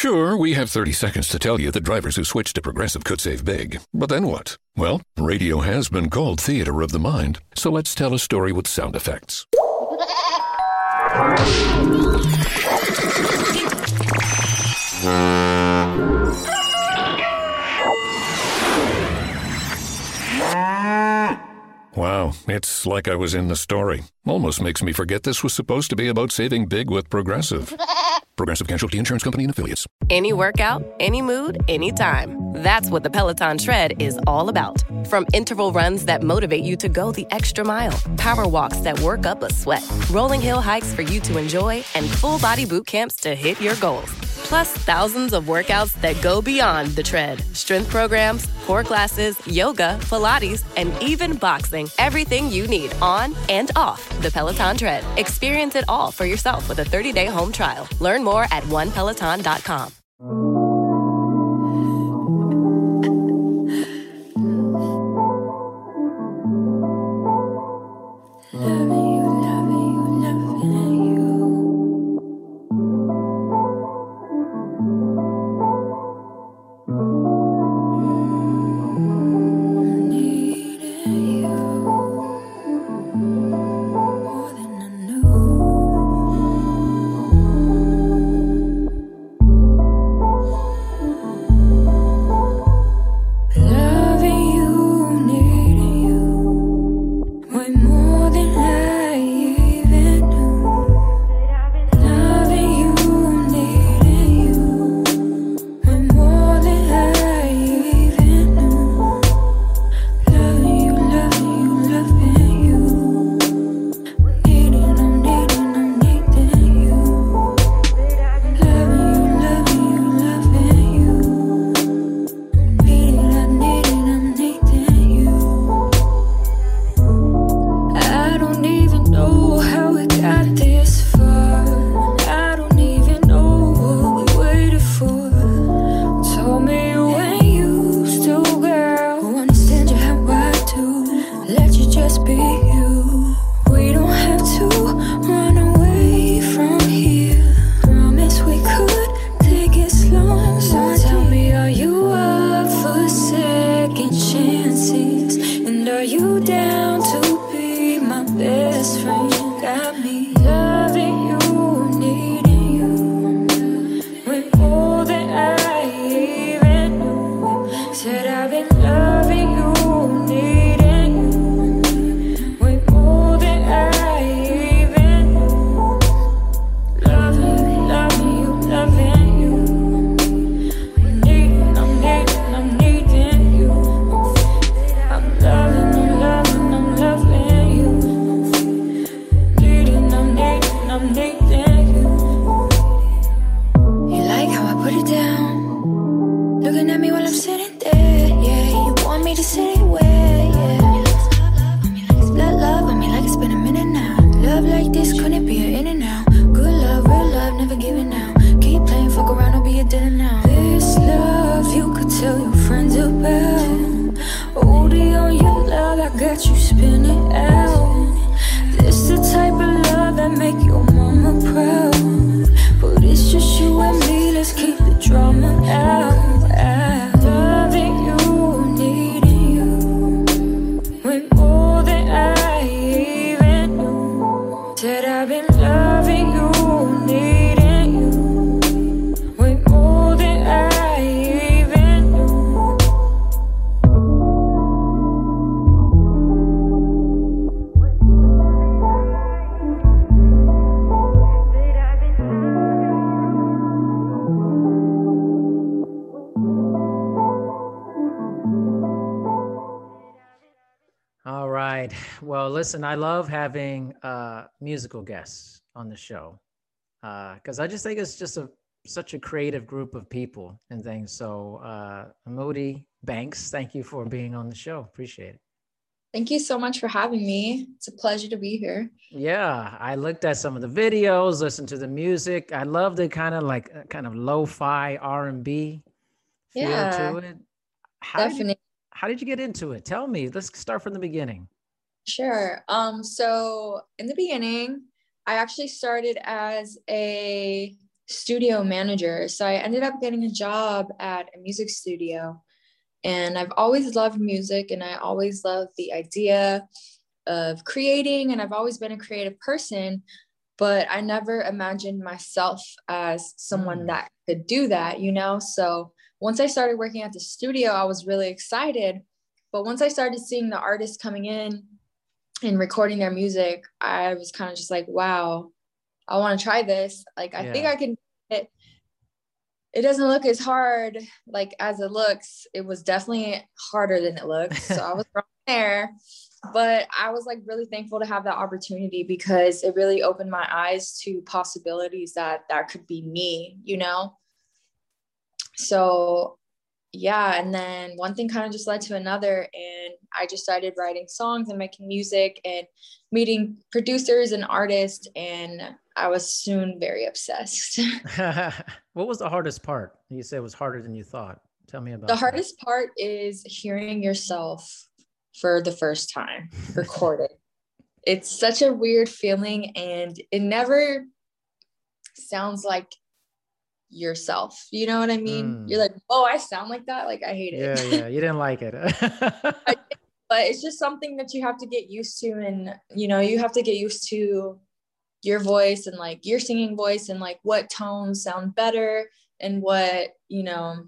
Sure, we have 30 seconds to tell you that drivers who switch to Progressive could save big. But then what? Well, radio has been called theater of the mind, so let's tell a story with sound effects. Wow, it's like I was in the story. Almost makes me forget this was supposed to be about saving big with Progressive. Progressive Casualty Insurance Company and Affiliates. Any workout, any mood, any time. That's what the Peloton Tread is all about. From interval runs that motivate you to go the extra mile, power walks that work up a sweat, rolling hill hikes for you to enjoy, and full body boot camps to hit your goals. Plus, thousands of workouts that go beyond the tread strength programs, core classes, yoga, Pilates, and even boxing. Everything you need on and off the Peloton Tread. Experience it all for yourself with a 30 day home trial. Learn more at onepeloton.com. All right. Well, listen, I love having uh, musical guests on the show because I just think it's just a such a creative group of people and things. So, uh, Moody Banks, thank you for being on the show. Appreciate it. Thank you so much for having me. It's a pleasure to be here. Yeah, I looked at some of the videos, listened to the music. I love the kind of like uh, kind of lo-fi R&B feel Yeah, to it. How Definitely. How did you get into it? Tell me. Let's start from the beginning. Sure. Um, so in the beginning, I actually started as a studio manager. So I ended up getting a job at a music studio. And I've always loved music and I always loved the idea of creating. And I've always been a creative person, but I never imagined myself as someone mm. that could do that, you know? So once I started working at the studio, I was really excited. But once I started seeing the artists coming in and recording their music, I was kind of just like, wow, I want to try this. Like, I yeah. think I can. It, it doesn't look as hard like as it looks. It was definitely harder than it looks. So I was wrong there. But I was like really thankful to have that opportunity because it really opened my eyes to possibilities that that could be me, you know? So yeah and then one thing kind of just led to another and i just started writing songs and making music and meeting producers and artists and i was soon very obsessed. What was the hardest part? You said it was harder than you thought. Tell me about the that. hardest part is hearing yourself for the first time recorded. It's such a weird feeling and it never sounds like yourself. You know what I mean? Mm. You're like, oh, I sound like that. Like I hate it. Yeah, yeah. You didn't like it. but it's just something that you have to get used to, and you know, you have to get used to your voice and like your singing voice and like what tones sound better and what you know.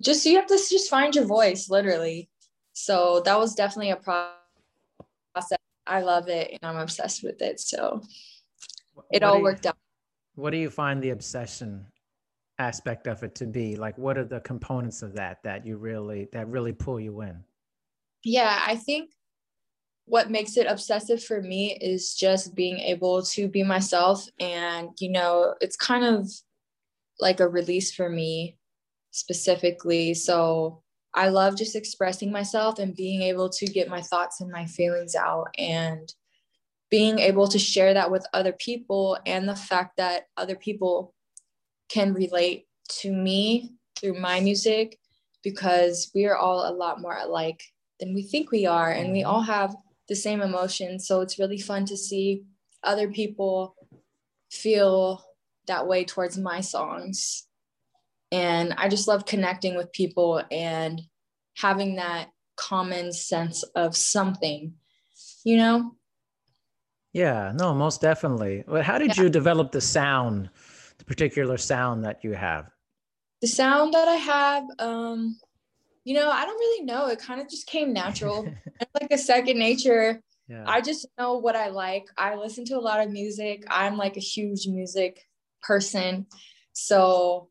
Just you have to just find your voice, literally. So that was definitely a process. I love it and I'm obsessed with it. So it what all you, worked out what do you find the obsession aspect of it to be? Like, what are the components of that that you really that really pull you in? Yeah, I think what makes it obsessive for me is just being able to be myself and you know it's kind of like a release for me specifically so i love just expressing myself and being able to get my thoughts and my feelings out and being able to share that with other people and the fact that other people can relate to me through my music because we are all a lot more alike than we think we are and we all have the same emotions. So it's really fun to see other people feel that way towards my songs. And i just love connecting with people and having that common sense of something you know yeah, no, most definitely. But how did yeah. you develop the sound, the particular sound that you have? The sound that I have, um, you know, I don't really know. It kind of just came natural. like a second nature. Yeah. I just know what I like. I listen to a lot of music. I'm like a huge music person. So,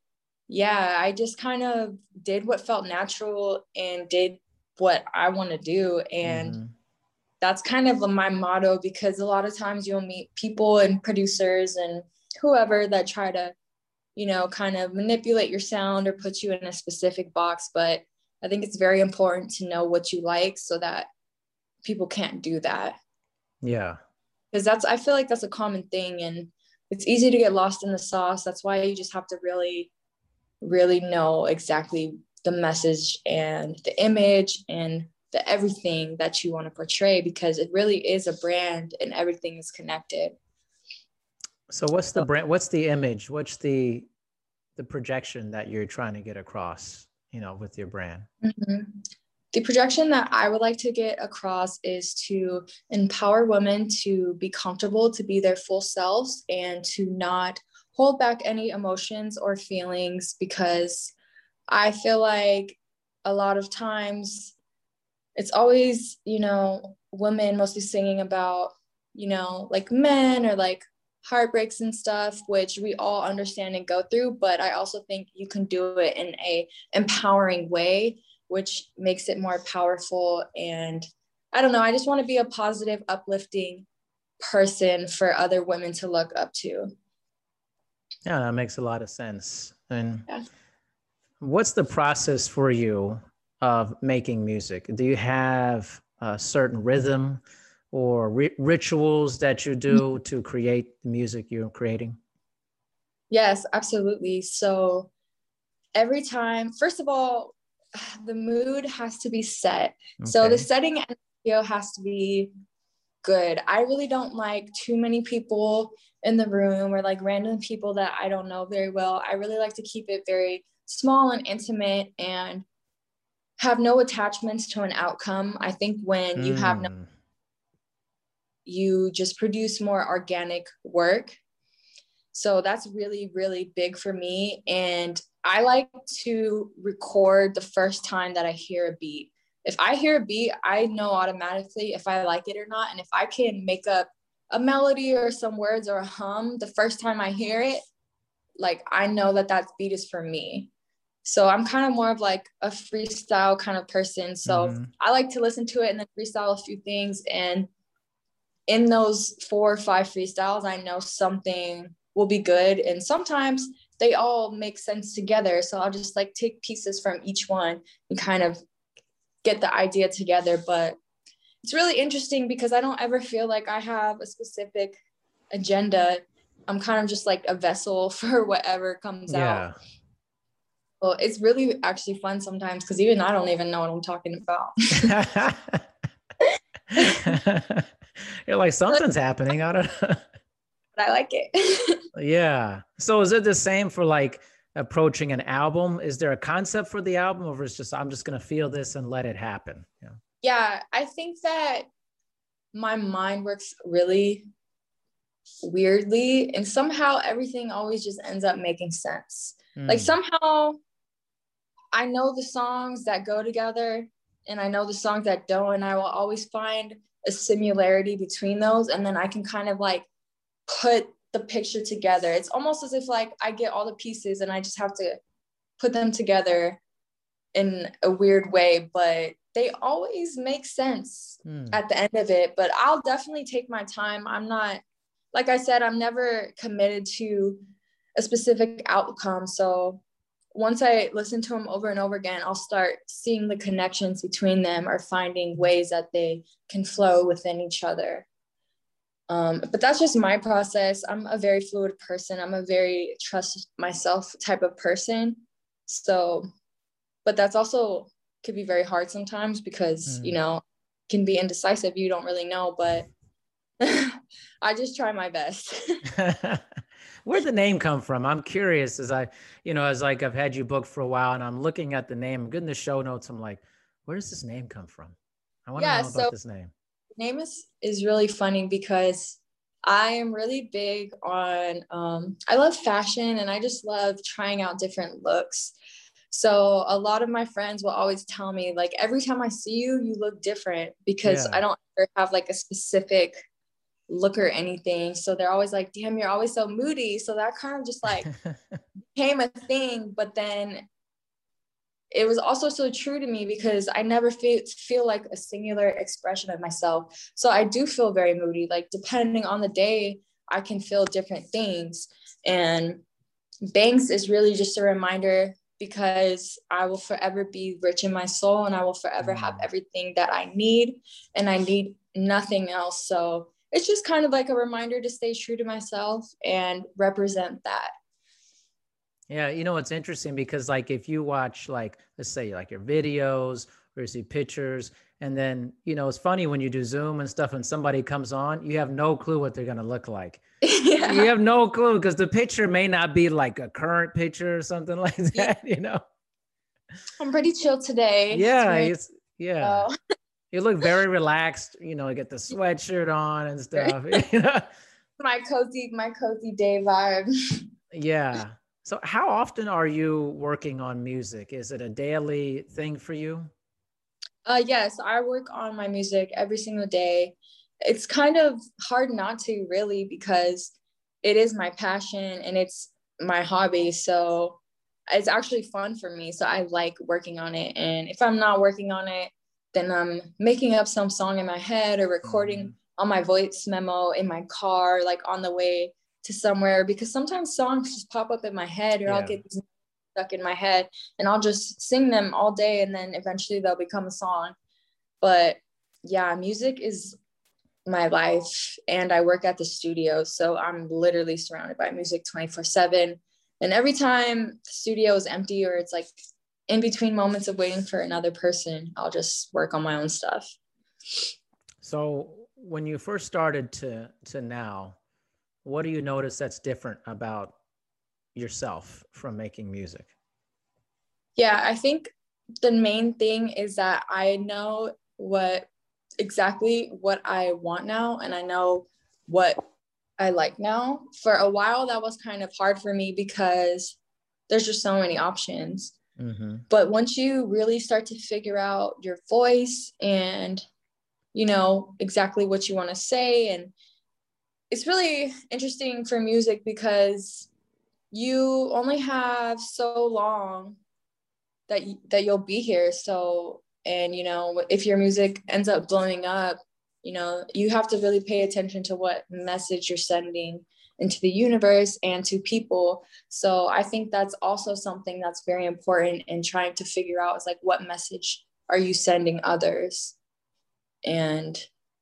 yeah, I just kind of did what felt natural and did what I want to do. And mm-hmm that's kind of my motto because a lot of times you'll meet people and producers and whoever that try to you know kind of manipulate your sound or put you in a specific box but i think it's very important to know what you like so that people can't do that. Yeah. Because that's i feel like that's a common thing and it's easy to get lost in the sauce. That's why you just have to really really know exactly the message and the image and the everything that you want to portray because it really is a brand and everything is connected. So what's the brand what's the image? What's the the projection that you're trying to get across, you know, with your brand? Mm-hmm. The projection that I would like to get across is to empower women to be comfortable to be their full selves and to not hold back any emotions or feelings because I feel like a lot of times it's always you know women mostly singing about you know like men or like heartbreaks and stuff which we all understand and go through but i also think you can do it in a empowering way which makes it more powerful and i don't know i just want to be a positive uplifting person for other women to look up to yeah that makes a lot of sense and yeah. what's the process for you of making music? Do you have a certain rhythm or ri- rituals that you do mm-hmm. to create the music you're creating? Yes, absolutely. So every time, first of all, the mood has to be set. Okay. So the setting and video has to be good. I really don't like too many people in the room or like random people that I don't know very well. I really like to keep it very small and intimate and have no attachments to an outcome. I think when mm. you have no, hmm. you just produce more organic work. So that's really, really big for me. And I like to record the first time that I hear a beat. If I hear a beat, I know automatically if I like it or not. And if I can make up a melody or some words or a hum the first time I hear it, like I know that that beat is for me. So I'm kind of more of like a freestyle kind of person. So mm-hmm. I like to listen to it and then freestyle a few things. And in those four or five freestyles, I know something will be good. And sometimes they all make sense together. So I'll just like take pieces from each one and kind of get the idea together. But it's really interesting because I don't ever feel like I have a specific agenda. I'm kind of just like a vessel for whatever comes yeah. out. Well, it's really actually fun sometimes because even I don't even know what I'm talking about. You're like something's happening. I don't know. But I like it. yeah. So is it the same for like approaching an album? Is there a concept for the album, or is just I'm just gonna feel this and let it happen? Yeah. Yeah, I think that my mind works really weirdly, and somehow everything always just ends up making sense. Mm. Like hmm. somehow I know the songs that go together and I know the songs that don't, and I will always find a similarity between those. And then I can kind of like put the picture together. It's almost as if like I get all the pieces and I just have to put them together in a weird way, but they always make sense mm. at the end of it. But I'll definitely take my time. I'm not, like I said, I'm never committed to a specific outcome. So once I listen to them over and over again, I'll start seeing the connections between them or finding ways that they can flow within each other. Um, but that's just my process. I'm a very fluid person. I'm a very trust myself type of person. So, but that's also could be very hard sometimes because, mm. you know, can be indecisive. You don't really know, but I just try my best. Where'd the name come from? I'm curious as I, you know, as like I've had you booked for a while and I'm looking at the name, I'm getting the show notes. I'm like, where does this name come from? I want to yeah, know about so this name. Name is is really funny because I am really big on um, I love fashion and I just love trying out different looks. So a lot of my friends will always tell me like every time I see you, you look different because yeah. I don't have like a specific look or anything. So they're always like, damn, you're always so moody. So that kind of just like became a thing. But then it was also so true to me because I never feel, feel like a singular expression of myself. So I do feel very moody. Like depending on the day, I can feel different things. And Banks is really just a reminder because I will forever be rich in my soul and I will forever have mm. everything that I need and I need nothing else. So it's just kind of like a reminder to stay true to myself and represent that. Yeah, you know it's interesting because like if you watch like let's say like your videos or you see pictures and then you know it's funny when you do Zoom and stuff and somebody comes on, you have no clue what they're gonna look like. yeah. You have no clue because the picture may not be like a current picture or something like that, you know. I'm pretty chill today. Yeah, it's, it's yeah. So you look very relaxed. You know, you get the sweatshirt on and stuff. you know? My cozy, my cozy day vibe. yeah. So, how often are you working on music? Is it a daily thing for you? Uh, yes, I work on my music every single day. It's kind of hard not to, really, because it is my passion and it's my hobby. So, it's actually fun for me. So, I like working on it. And if I'm not working on it, then I'm making up some song in my head or recording mm. on my voice memo in my car, like on the way to somewhere, because sometimes songs just pop up in my head or yeah. I'll get stuck in my head and I'll just sing them all day and then eventually they'll become a song. But yeah, music is my life and I work at the studio. So I'm literally surrounded by music 24 7. And every time the studio is empty or it's like in between moments of waiting for another person, I'll just work on my own stuff. So, when you first started to to now, what do you notice that's different about yourself from making music? Yeah, I think the main thing is that I know what exactly what I want now and I know what I like now. For a while, that was kind of hard for me because there's just so many options. Mm-hmm. But once you really start to figure out your voice and, you know, exactly what you want to say, and it's really interesting for music because you only have so long that you, that you'll be here. So, and you know, if your music ends up blowing up, you know you have to really pay attention to what message you're sending into the universe and to people. So i think that's also something that's very important in trying to figure out is like what message are you sending others? And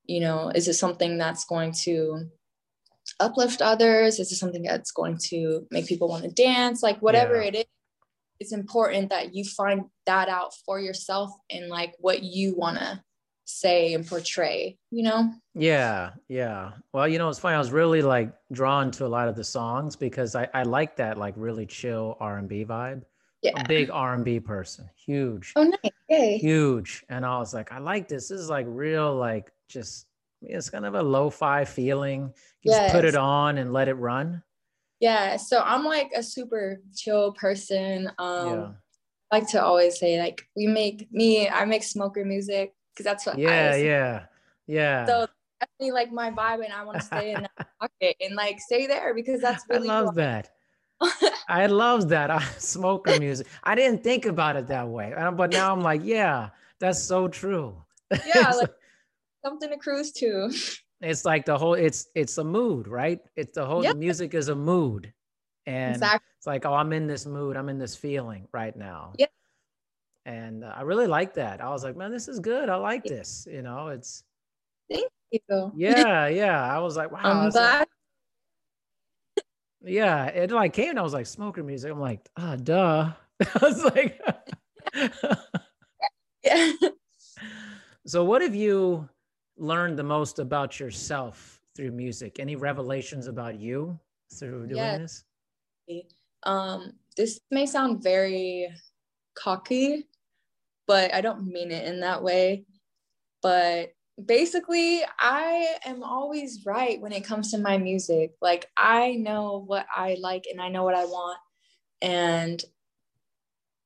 you know is it something that's going to uplift others? Is it something that's going to make people want to dance? Like whatever yeah. it is it's important that you find that out for yourself and like what you want to say and portray, you know? Yeah, yeah. Well, you know, it's funny. I was really like drawn to a lot of the songs because I, I like that like really chill R and B vibe. Yeah. A big R and B person. Huge. Oh nice. Yay. Huge. And I was like, I like this. This is like real, like just it's kind of a lo-fi feeling. Just yes. put it on and let it run. Yeah. So I'm like a super chill person. Um yeah. I like to always say like we make me, I make smoker music because that's what yeah yeah yeah. So definitely like my vibe and i want to stay in that pocket and like stay there because that's really i love cool. that. i love that. Smoker music. I didn't think about it that way but now i'm like yeah that's so true. Yeah like something to cruise to. It's like the whole it's it's a mood right? It's the whole the music is a mood and exactly. it's like oh i'm in this mood. I'm in this feeling right now. Yeah and uh, I really like that. I was like, man, this is good. I like this. You know, it's. Thank you. Yeah, yeah. I was like, wow. Glad. Like, yeah, it like came and I was like, smoker music. I'm like, ah, oh, duh. I was like, yeah. So, what have you learned the most about yourself through music? Any revelations about you through doing yeah. this? Um, this may sound very cocky, but I don't mean it in that way. But basically, I am always right when it comes to my music. Like, I know what I like and I know what I want. And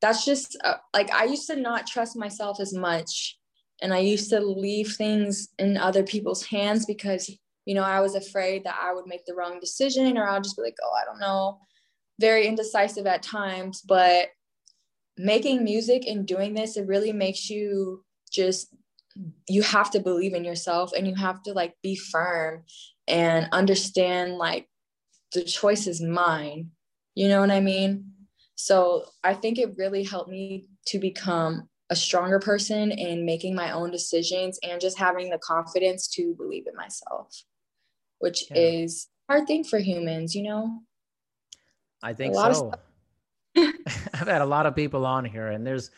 that's just uh, like I used to not trust myself as much. And I used to leave things in other people's hands because, you know, I was afraid that I would make the wrong decision or I'll just be like, oh, I don't know. Very indecisive at times. But making music and doing this it really makes you just you have to believe in yourself and you have to like be firm and understand like the choice is mine. You know what i mean? So i think it really helped me to become a stronger person in making my own decisions and just having the confidence to believe in myself which yeah. is hard thing for humans you know? I think so I've had a lot of people on here, and there's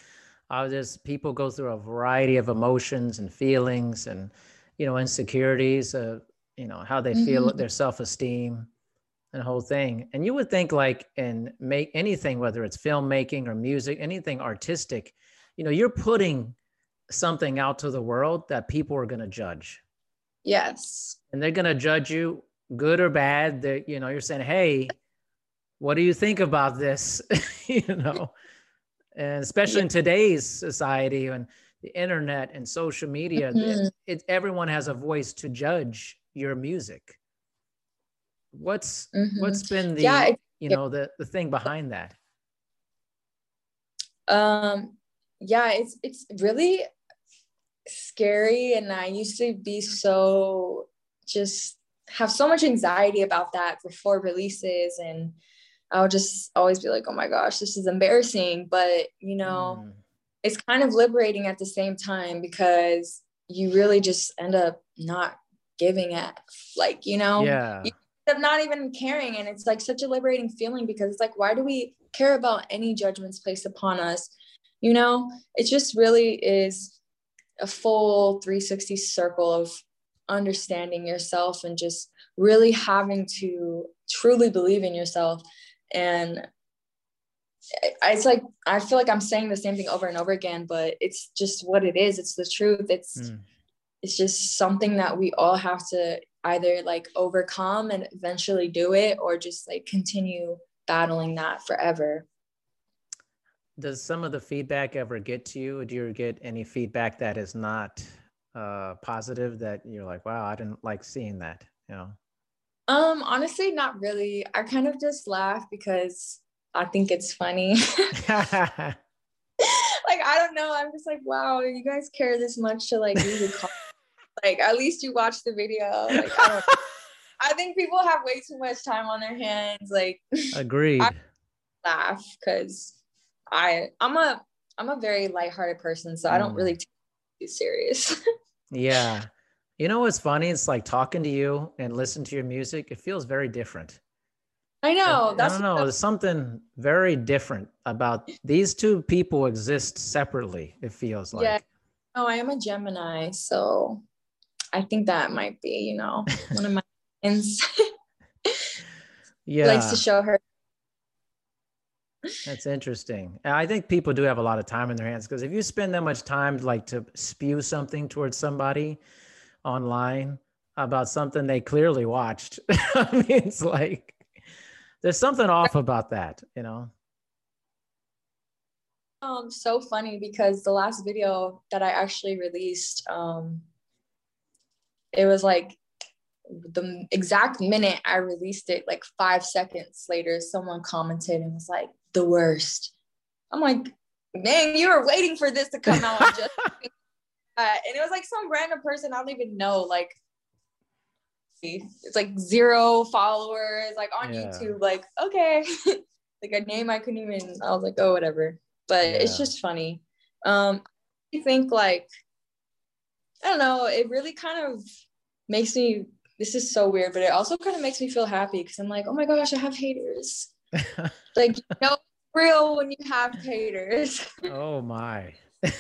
uh, there's people go through a variety of emotions and feelings, and you know insecurities, uh, you know how they feel mm-hmm. their self esteem, and whole thing. And you would think like in make anything, whether it's filmmaking or music, anything artistic, you know, you're putting something out to the world that people are going to judge. Yes. And they're going to judge you good or bad. That you know, you're saying, hey what do you think about this? You know? And especially in today's society and the internet and social media mm-hmm. it, it, everyone has a voice to judge your music. What's mm-hmm. what's been the yeah, you know the the thing behind that? Um yeah it's it's really scary and i used to be so just have so much anxiety about that before releases and I'll just always be like, oh my gosh, this is embarrassing. But, you know, mm. it's kind of liberating at the same time because you really just end up not giving it. Like, you know, yeah. you end up not even caring. And it's like such a liberating feeling because it's like, why do we care about any judgments placed upon us? You know, it just really is a full 360 circle of understanding yourself and just really having to truly believe in yourself and it's like i feel like i'm saying the same thing over and over again but it's just what it is. It's the truth. It's mm. it's just something that we all have to either like overcome and eventually do it or just like continue battling that forever. Does some of the feedback ever get to you? Do you get any feedback that is not uh, positive that you're like wow i didn't like seeing that you know um honestly not really i kind of just laugh because i think it's funny like i don't know i'm just like wow you guys care this much to like read the like at least you watch the video like I, I think people have way too much time on their hands like agreed I laugh because I I'm a I'm a very lighthearted person, so I don't really mm. take it serious. yeah. You know what's funny? It's like talking to you and listen to your music. It feels very different. I know. I, I don't know. There's something very different about these two people exist separately. It feels like. Yeah. Oh, I am a Gemini, so I think that might be, you know, one of my friends. yeah. likes to show her that's interesting. I think people do have a lot of time in their hands because if you spend that much time like to spew something towards somebody online about something they clearly watched, I mean, it's like there's something off about that, you know. Um, so funny because the last video that I actually released, um, it was like the exact minute I released it, like five seconds later, someone commented and was like, the worst. I'm like, man, you were waiting for this to come out. Just, uh, and it was like some random person I don't even know. Like, it's like zero followers, like on yeah. YouTube. Like, okay, like a name I couldn't even. I was like, oh, whatever. But yeah. it's just funny. Um, I think like, I don't know. It really kind of makes me. This is so weird, but it also kind of makes me feel happy because I'm like, oh my gosh, I have haters. like, you know, real when you have haters. oh my.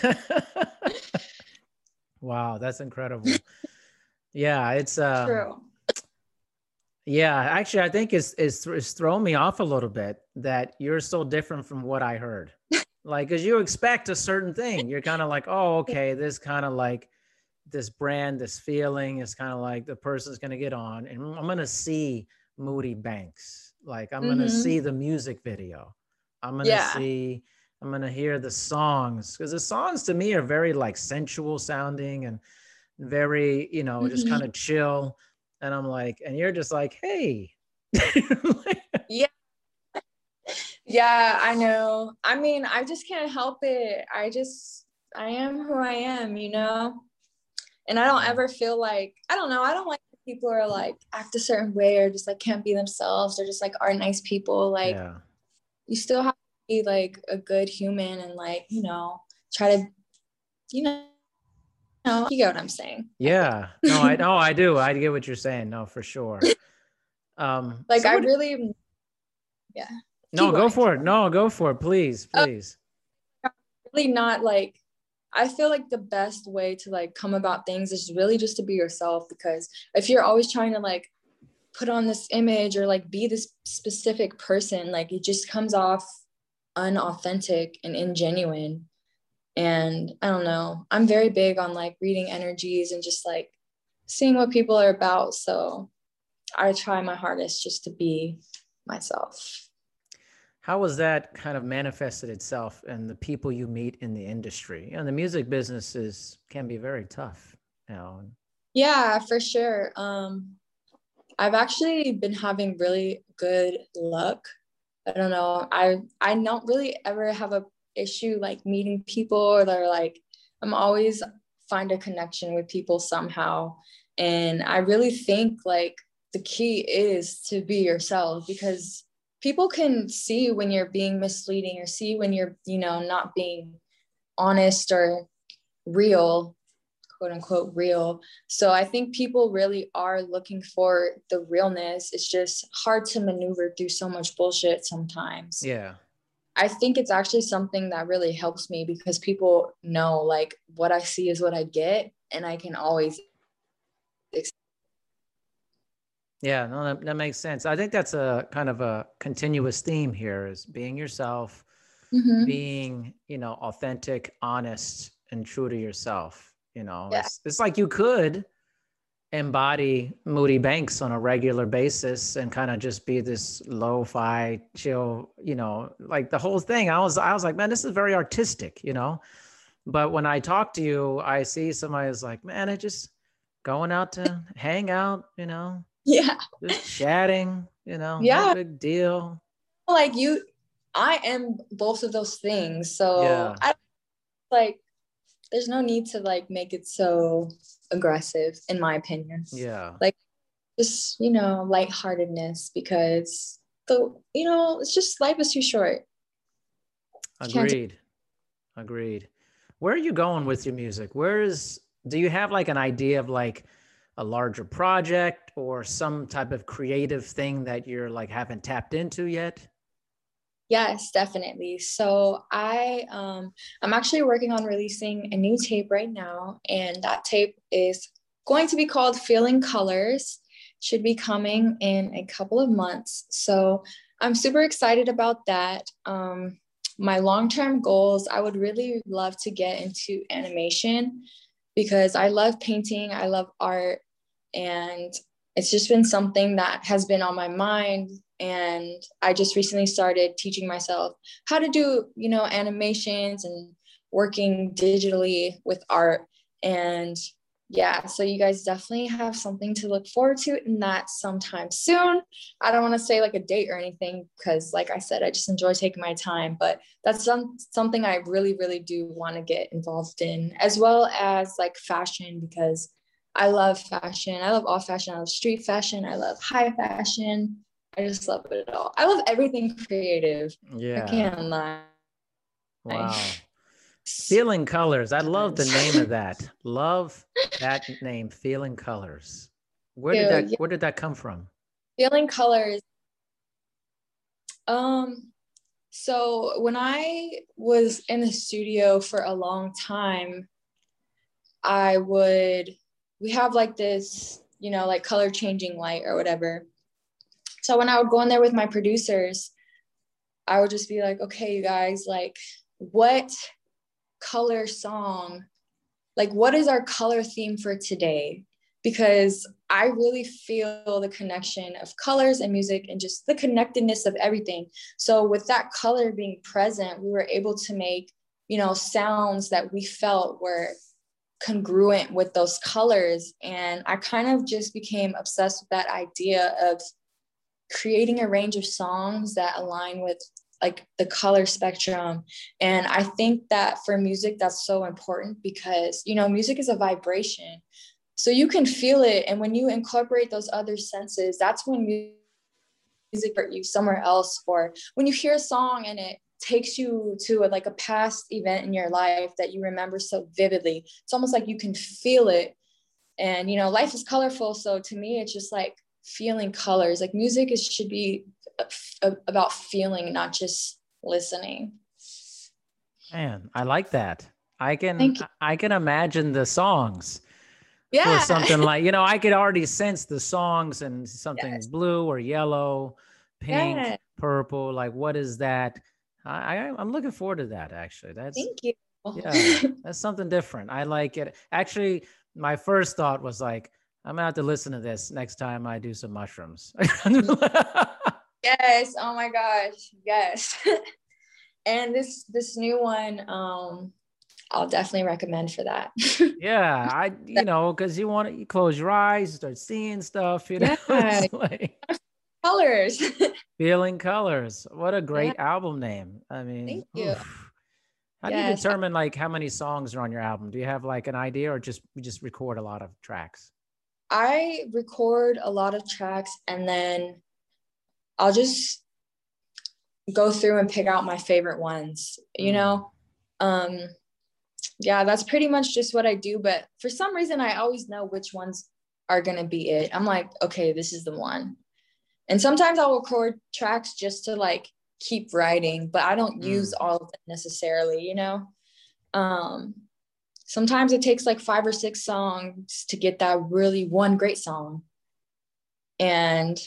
wow, that's incredible. Yeah, it's uh True. Yeah, actually I think it's, it's it's thrown me off a little bit that you're so different from what I heard. like cuz you expect a certain thing. You're kind of like, "Oh, okay, this kind of like this brand, this feeling is kind of like the person's going to get on and I'm going to see Moody Banks. Like I'm mm-hmm. going to see the music video. I'm gonna yeah. see, I'm gonna hear the songs because the songs to me are very like sensual sounding and very, you know, mm-hmm. just kind of chill. And I'm like, and you're just like, hey. yeah. Yeah, I know. I mean, I just can't help it. I just, I am who I am, you know? And I don't ever feel like, I don't know, I don't like people are like act a certain way or just like can't be themselves or just like aren't nice people. Like, yeah you still have be like a good human and like you know try to you know you get what i'm saying. Yeah. No i know i do. I get what you're saying. No for sure. Um like i really yeah. No go for it. No go for it. Please uh, please. uh, really not like I feel like the best way to like come about things is really just to be yourself because if you're always trying to like put on this image or like be this specific person like it just comes off unauthentic and ingenuine. And i don't know i'm very big on like reading energies and just like seeing what people are about. So i try my hardest just to be myself. How was that kind of manifested itself in the people you meet in the industry? And the music business is can be very tough you know yeah for sure. Um I've actually been having really good luck. I don't know. I I don't really ever have a issue like meeting people or they're like I'm always find a connection with people somehow. And I really think like the key is to be yourself because people can see when you're being misleading or see when you're, you know, not being honest or real quote unquote real. So I think people really are looking for the realness. It's just hard to maneuver through so much bullshit sometimes. Yeah. I think it's actually something that really helps me because people know like what I see is what I get and I can always Yeah, no, that, that makes sense. I think that's a kind of a continuous theme here is being yourself, Mhm. being, you know, authentic, honest, and true to yourself. You know, Yeah. it's, it's like you could embody Moody Banks on a regular basis and kind of just be this lo-fi, chill, you know, like the whole thing. I was I was like, man, this is very artistic, you know. But when I talk to you, I see somebody is like, man, it just going out to hang out, you know, Yeah. just chatting, you know, Yeah. no big deal. Like you, I am both of those things. So Yeah. I like, there's no need to like make it so aggressive, in my opinion. Yeah. Like just, you know, lightheartedness because the, you know, it's just life is too short. Agreed. Agreed. Where are you going with your music? Where is do you have like an idea of like a larger project or some type of creative thing that you're like haven't tapped into yet? Yes, definitely. So I um I'm actually working on releasing a new tape right now and that tape is going to be called Feeling Colors. Should be coming in a couple of months. So I'm super excited about that. Um my long-term goals, I would really love to get into animation because I love painting, I love art and it's just been something that has been on my mind and i just recently started teaching myself how to do you know animations and working digitally with art. And yeah so you guys definitely have something to look forward to in that sometime soon. I don't want to say like a date or anything because like i said i just enjoy taking my time but that's some, something i really really do want to get involved in as well as like fashion because I love fashion. I love all fashion. I love street fashion. I love high fashion. I just love it all. I love everything creative. Yeah. I can't lie. Wow. Feeling colors. I love the name of that. Love that name, Feeling Colors. Where did that yeah. where did that come from? Feeling colors. Um, so when I was in the studio for a long time, I would we have like this, you know, like color changing light or whatever. So when I would go in there with my producers, I would just be like, okay, you guys, like, what color song, like, what is our color theme for today? Because I really feel the connection of colors and music and just the connectedness of everything. So with that color being present, we were able to make, you know, sounds that we felt were congruent with those colors. And I kind of just became obsessed with that idea of creating a range of songs that align with like the color spectrum. And I think that for music, that's so important because, you know, music is a vibration. So you can feel it. And when you incorporate those other senses, that's when music you somewhere else. Or when you hear a song and it takes you to a, like a past event in your life that you remember so vividly, it's almost like you can feel it. And, you know, life is colorful. So to me, it's just like feeling colors. Like music is should be uh, a- about feeling, not just listening. Man, I like that. I can I can imagine the songs Yeah. for something like you know I could already sense the songs and something Yes. blue or yellow, pink, Yeah. purple. Like what is that? I, I I'm looking forward to that actually. That's Thank you. yeah, that's something different. I like it. Actually, my first thought was like I'm gonna have to listen to this next time I do some mushrooms. yes. Oh my gosh. Yes. and this this new one, um, I'll definitely recommend for that. yeah, I you know because you want to you close your eyes, start seeing stuff. You know, Yeah. Like, Colors. Feeling Colors. What a great album name. I mean, Thank you. oof. How do you determine like how many songs are on your album? Do you have like an idea or just you just record a lot of tracks? I record a lot of tracks and then I'll just go through and pick out my favorite ones, you Mm. know? Um yeah, that's pretty much just what I do, but for some reason I always know which ones are going to be it. I'm like, okay, this is the one. And sometimes I'll record tracks just to like keep writing, but I don't use all of them necessarily, you know? Um sometimes it takes like five or six songs to get that really one great song. and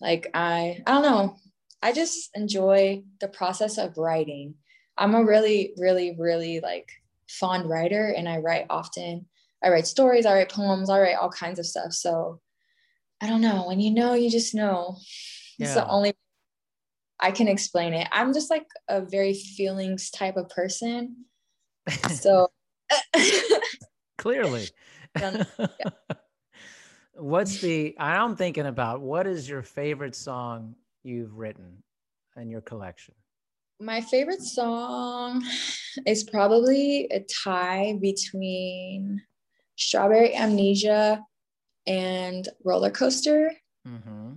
like I I don't know. I just enjoy the process of writing. I'm a really really really like fond writer and I write often. I write stories, I write poems, I write all kinds of stuff. So I don't know. When you know, you just know. Yeah. It's the only I can explain it. I'm just like a very feelings type of person. So clearly. yeah. What's the I'm thinking about what is your favorite song you've written in your collection? My favorite song is probably a tie between Strawberry Amnesia and Roller Coaster. Mm-hmm.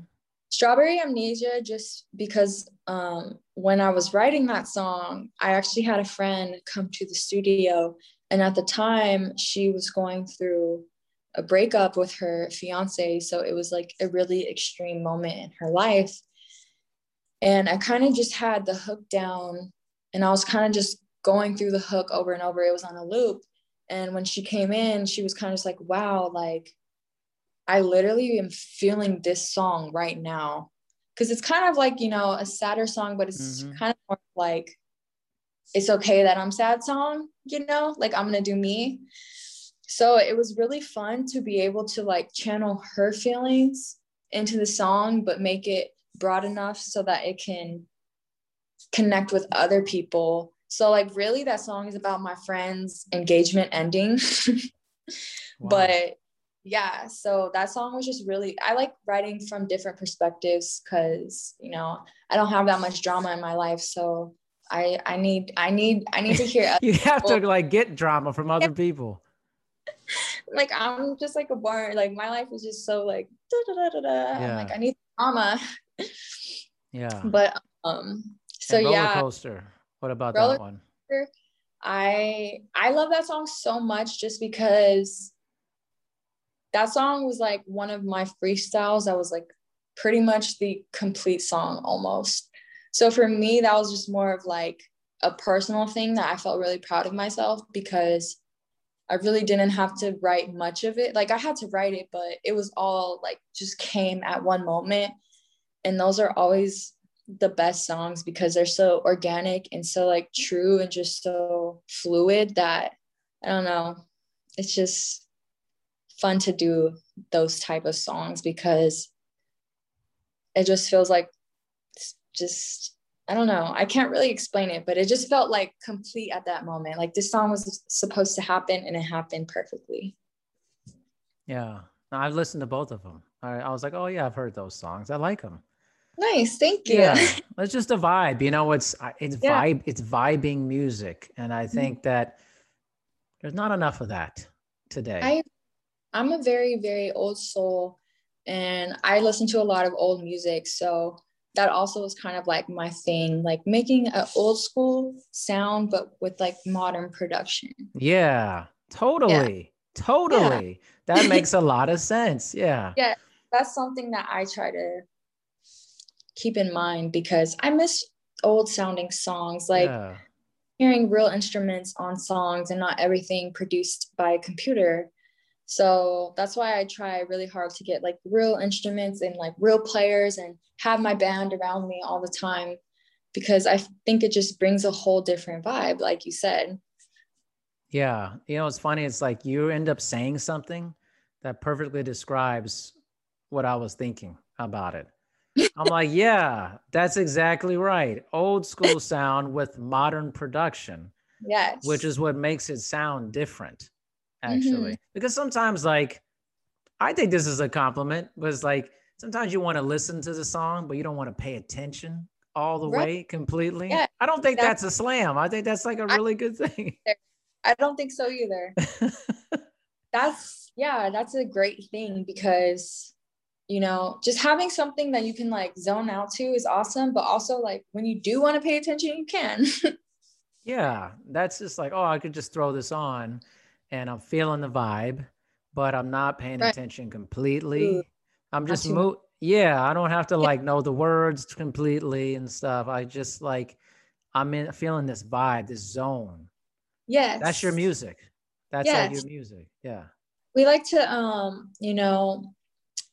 Strawberry Amnesia, just because um, when I was writing that song, I actually had a friend come to the studio. And at the time, she was going through a breakup with her fiance. So it was like a really extreme moment in her life. And I kind of just had the hook down and I was kind of just going through the hook over and over. It was on a loop. And when she came in, she was kind of just like, wow, like I literally am feeling this song right now. Cause it's kind of like, you know, a sadder song, but it's mm-hmm. kind of more like it's okay that I'm sad song, you know, like I'm gonna do me. So it was really fun to be able to like channel her feelings into the song, but make it broad enough so that it can connect with other people. So like really that song is about my friend's engagement ending. wow. But yeah so that song was just really i like writing from different perspectives because you know i don't have that much drama in my life so i i need i need i need to hear you have to like get drama from other people. Like i'm just like a bar like my life is just so like da, da, da, da, yeah. like i need drama. Yeah. But um so and roller yeah. coaster. What about roller that one i i love that song so much just because that song was like one of my freestyles that was like pretty much the complete song almost. So for me, that was just more of like a personal thing that I felt really proud of myself because I really didn't have to write much of it. Like I had to write it, but it was all like just came at one moment. And those are always the best songs because they're so organic and so like true and just so fluid that I don't know. It's just fun to do those type of songs because it just feels like just I don't know. I can't really explain it, but it just felt like complete at that moment. Like this song was supposed to happen and it happened perfectly. Yeah. I've listened to both of them. I, I was like, oh, yeah, I've heard those songs. I like them. Nice. Thank you. Yeah. It's just a vibe. You know, it's, it's yeah. vibe, it's vibing music. And I mm-hmm. think mm-hmm. that there's not enough of that today. I I'm a very, very old soul and I listen to a lot of old music. So that also was kind of like my thing, like making an old school sound, but with like modern production. Yeah, totally. Yeah. Totally. Yeah. That makes a lot of sense. Yeah. Yeah. That's something that I try to keep in mind because I miss old sounding songs, like yeah. hearing real instruments on songs and not everything produced by a computer. So that's why I try really hard to get like real instruments and like real players and have my band around me all the time because I think it just brings a whole different vibe, like you said. Yeah. You know, it's funny. It's like you end up saying something that perfectly describes what I was thinking about it. I'm like, yeah, that's exactly right. Old school sound with modern production. Yes. Which is what makes it sound different actually. Mm-hmm. because sometimes like i think this is a compliment but it's like sometimes you want to listen to the song but you don't want to pay attention all the right. way completely. Yeah, i don't think that's, that's, a slam. I think that's like a really I, good thing. I don't think so either. That's yeah that's a great thing because you know just having something that you can like zone out to is awesome but also like when you do want to pay attention you can. Yeah that's just like oh i could just throw this on and I'm feeling the vibe, but I'm not paying right. attention completely. Ooh, I'm just mo- yeah, I don't have to yeah. like know the words completely and stuff. I just like I'm in feeling this vibe, this zone. Yes. That's your music. That's yes. like your music. Yeah. We like to um, you know,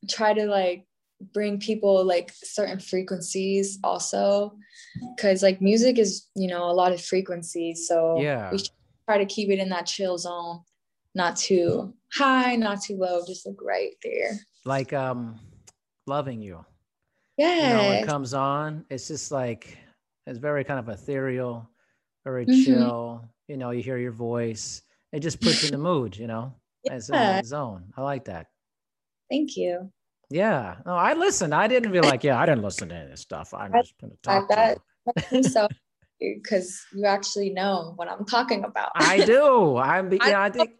try to like bring people like certain frequencies also because like music is you know a lot of frequencies so Yeah. we try to keep it in that chill zone not too high not too low just like right there Like um, loving you. You know, when yeah it comes on, it's just like it's very kind of ethereal, very Mhm. chill. You know, you hear your voice. It just puts you in the mood. You know, it's in Yeah. the zone. I like that. thank you Yeah. No, I listened. I didn't be like, yeah, I didn't listen to any of this stuff. I'm I- just gonna talk to that- you. I think so because you actually know what i'm talking about I do. I'm. Yeah, I think.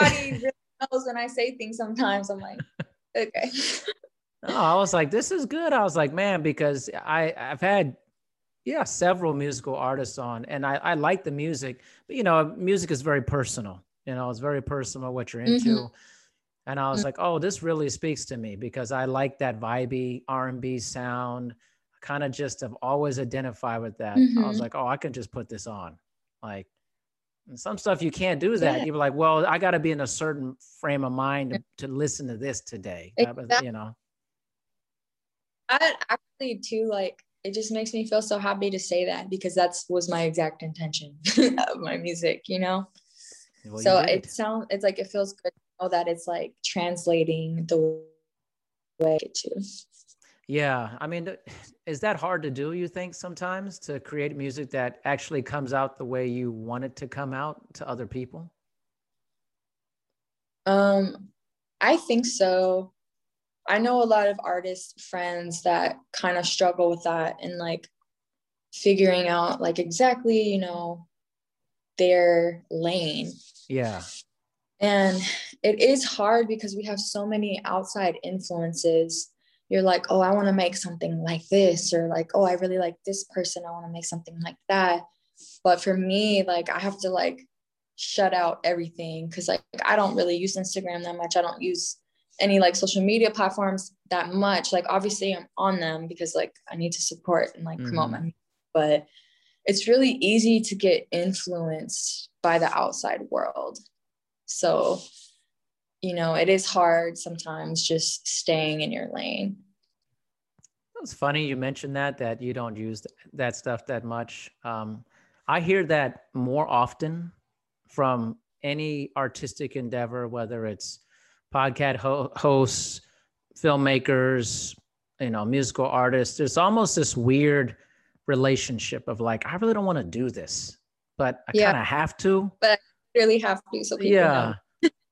Everybody really knows when i say things sometimes i'm like okay No, I was like, this is good. I was like, man, because I I've had yeah several musical artists on, and I I like the music, but you know, music is very personal. You know, it's very personal what you're into. And I was Mhm. like, oh, this really speaks to me because I like that vibey R&B sound. Kind of just have always identified with that. I was Mhm. like, oh, I can just put this on. Like and some stuff you can't do that. Yeah. You're like, well, I got to be in a certain frame of mind to, to listen to this today. Exactly. You know. I actually too like it just makes me feel so happy to say that because that's was my exact intention of my music, you know. Well, so did. it sounds it's like it feels good to know that it's like translating the way to. Yeah, I mean, is that hard to do? You think sometimes to create music that actually comes out the way you want it to come out to other people? Um, I think so. I know a lot of artist friends that kind of struggle with that and like figuring out like exactly, you know, their lane. Yeah, And it is hard because we have so many outside influences. You're like, oh, I want to make something like this, or like, oh, I really like this person. I want to make something like that. But for me, like, I have to like shut out everything because like I don't really use Instagram that much. I don't use any like social media platforms that much. Like, obviously, I'm on them because like I need to support and like promote Mhm. my. But it's really easy to get influenced by the outside world. So, you know, it is hard sometimes just staying in your lane. it's funny you mentioned that that you don't use that stuff that much. Um, I hear that more often from any artistic endeavor, whether it's podcast ho- hosts, filmmakers, you know, musical artists. There's almost this weird relationship of like, I really don't want to do this, but I Yeah. kind of have to. But I really have to so people yeah know.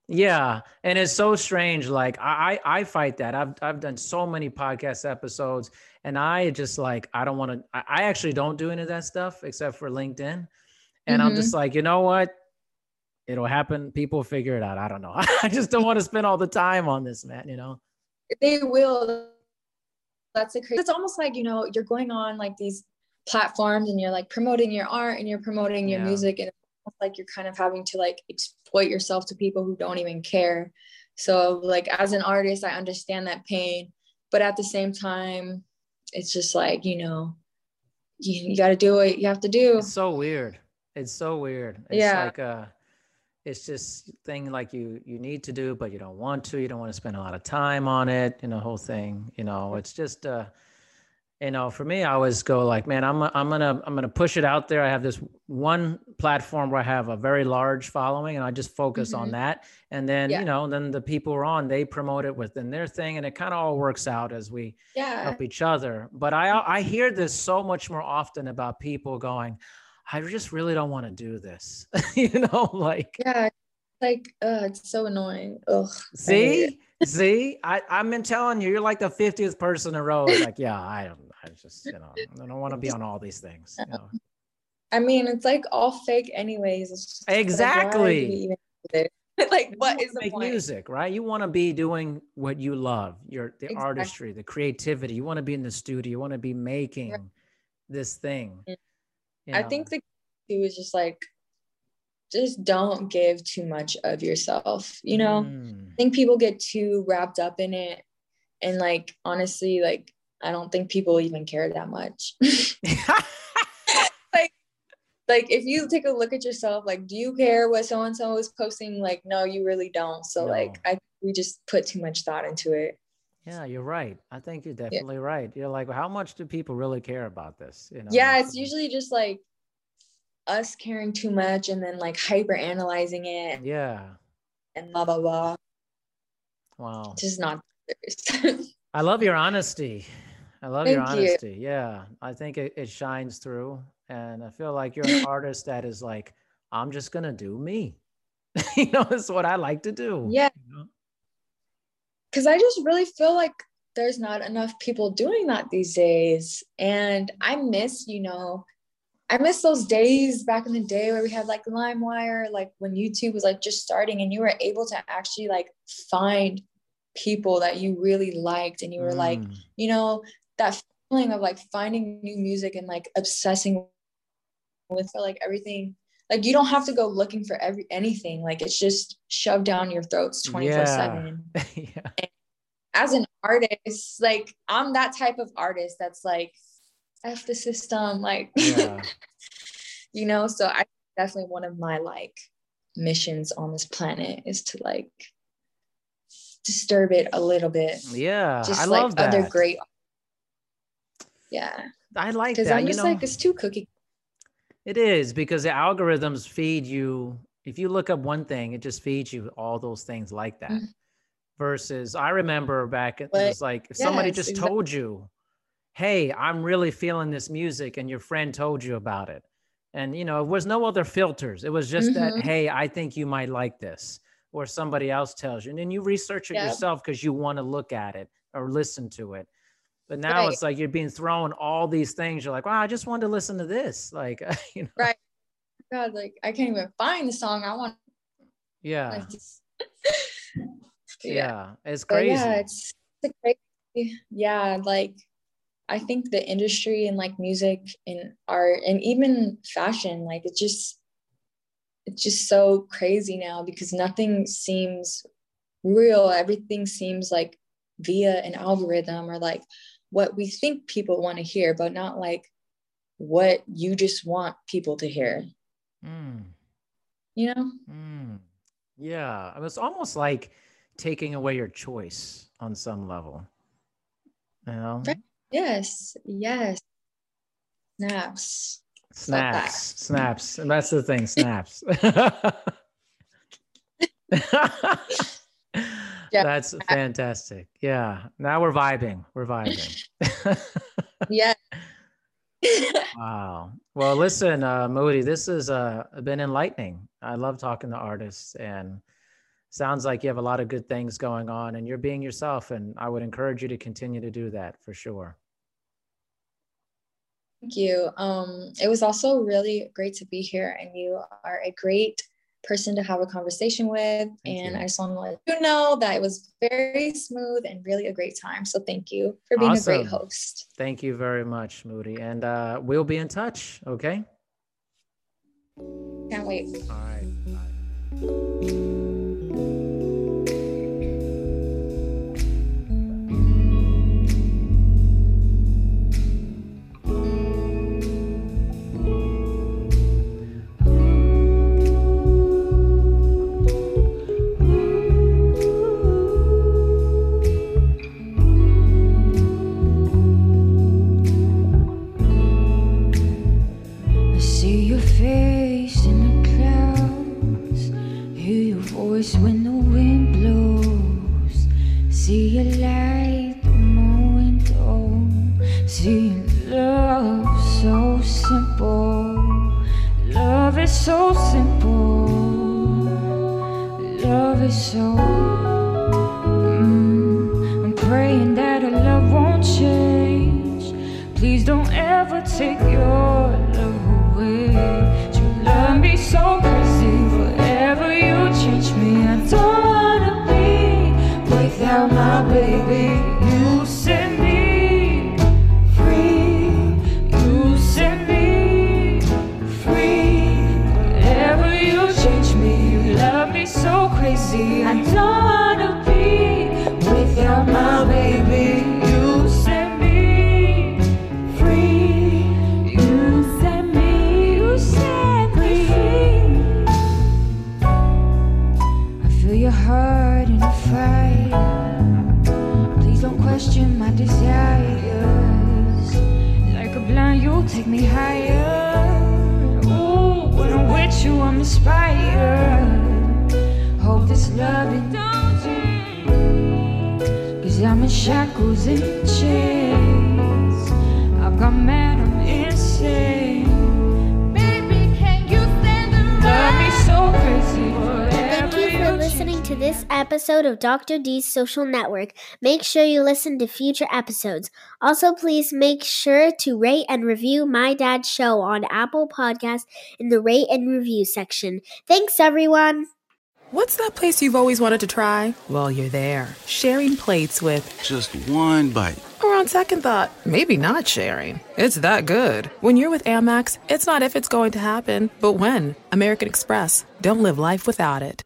Yeah and it's so strange like I, I i fight that i've i've done so many podcast episodes and i just like i don't want to I, actually don't do any of that stuff except for linkedin and i'm Mhm. just like you know what it'll happen people figure it out i don't know i just don't want to spend all the time on this man you know They will. That's a crazy. It's almost like, you know, you're going on like these platforms and you're like promoting your art and you're promoting your Yeah. music and like you're kind of having to like exploit yourself to people who don't even care. So like as an artist, I understand that pain, but at the same time, it's just like, you know, you, you got to do what you have to do. it's so weird it's so weird it's Yeah. like uh it's just thing like you you need to do but you don't want to you don't want to spend a lot of time on it you know whole thing you know it's just uh you know for me i always go like man i'm i'm gonna i'm gonna push it out there i have this one platform where i have a very large following and i just focus on Mhm. that and then Yeah. you know then the people are on they promote it within their thing and it kind of all works out as we Yeah. help each other. But I I hear this so much more often about people going, I just really don't want to do this. you know, like Yeah. Like, uh, it's so annoying. Ugh. I See, I, I've been telling you, you're like the 50th person in a row. Like, yeah, I don't I just, you know, I don't want to be on all these things. You know? I mean, it's like all fake, anyways. It's just, like, Exactly. we even do this? like, You what is make point? music, right? You want to be doing what you love, your the Exactly. artistry, the creativity. You want to be in the studio. You want to be making this thing. You I think the key is just like, just don't give too much of yourself. You know, Mm. I think people get too wrapped up in it, and like honestly, like I don't think people even care that much. like like if you take a look at yourself like do you care what so and so is posting like no you really don't so like i we just put too much thought into it Yeah, you're right. I think you're definitely right. You're like, how much do people really care about this? You know? yeah it's usually just like us caring too much and then like hyper analyzing it Yeah. and blah blah blah Wow. just not I love your honesty. I love your Thank you. honesty. Yeah. I think it, it shines through. And I feel like you're an artist that is like, I'm just going to do me. you know, it's what I like to do. Yeah. you know? because I just really feel like there's not enough people doing that these days. And I miss, you know, I miss those days back in the day where we had like LimeWire, like when YouTube was like just starting and you were able to actually like find people that you really liked and you were like, Mm, you know, that feeling of like finding new music and like obsessing with like everything. Like you don't have to go looking for every anything. Like it's just shoved down your throats 24 7 yeah. as an artist, like I'm that type of artist that's like F the system, like Yeah. you know. So I definitely one of my like missions on this planet is to like disturb it a little bit. Yeah. Just I like love that. other great yeah. I like that. I'm you just know, like it's too cookie. it is because the algorithms feed you. If you look up one thing, it just feeds you all those things like that. Mhm. Versus, I remember back, it was like if somebody just exact- told you, "Hey, I'm really feeling this music," and your friend told you about it, and you know, it was no other filters. It was just that, Mhm. "Hey, I think you might like this," or somebody else tells you, and then you research it yourself because you want to look at it or listen to it. But now Right. it's like you're being thrown all these things. You're like, wow, I just wanted to listen to this. Like, you know, Right. God, like I can't even find the song I want. yeah, just- yeah, it's But crazy. yeah, it's, it's crazy. Yeah, like I think the industry and like music and art and even fashion, like it's just it's just so crazy now because nothing seems real. Everything seems like via an algorithm or like what we think people want to hear, but not like what you just want people to hear. Mm, You know? mm. Yeah, I mean, it's almost like taking away your choice on some level. You know, Right. Yes. Yes. Snaps. snaps, snaps, and that's the thing, snaps. Yeah. That's fantastic. Yeah. Now we're vibing. We're vibing. Yeah. Wow. Well, listen, uh, Moody, this has uh, been enlightening. I love talking to artists, and sounds like you have a lot of good things going on, and you're being yourself. And I would encourage you to continue to do that for sure. Thank you. Um, it was also really great to be here, and you are a great person to have a conversation with. Thank and you. I just want to let you know that it was very smooth and really a great time. So thank you for being a great host. Thank you very much, Moody, and uh, we'll be in touch. Okay. Can't wait. All right. I question my desires. Like a blind, you'll take me higher. Ooh, when I'm with you, I'm inspired. Hope this love it don't change. Cause I'm in shackles and chains. I've got mad, I'm insane. To this episode of Dr. D's Social Network. Make sure you listen to future episodes. Also, please make sure to rate and review My Dad's Show on Apple Podcasts in the rate and review section. Thanks, everyone. What's that place you've always wanted to try? Well, you're there, sharing plates with. Just one bite. Or on second thought, maybe not sharing. It's that good. When you're with Amex, it's not if it's going to happen, but when. American Express. Don't live life without it.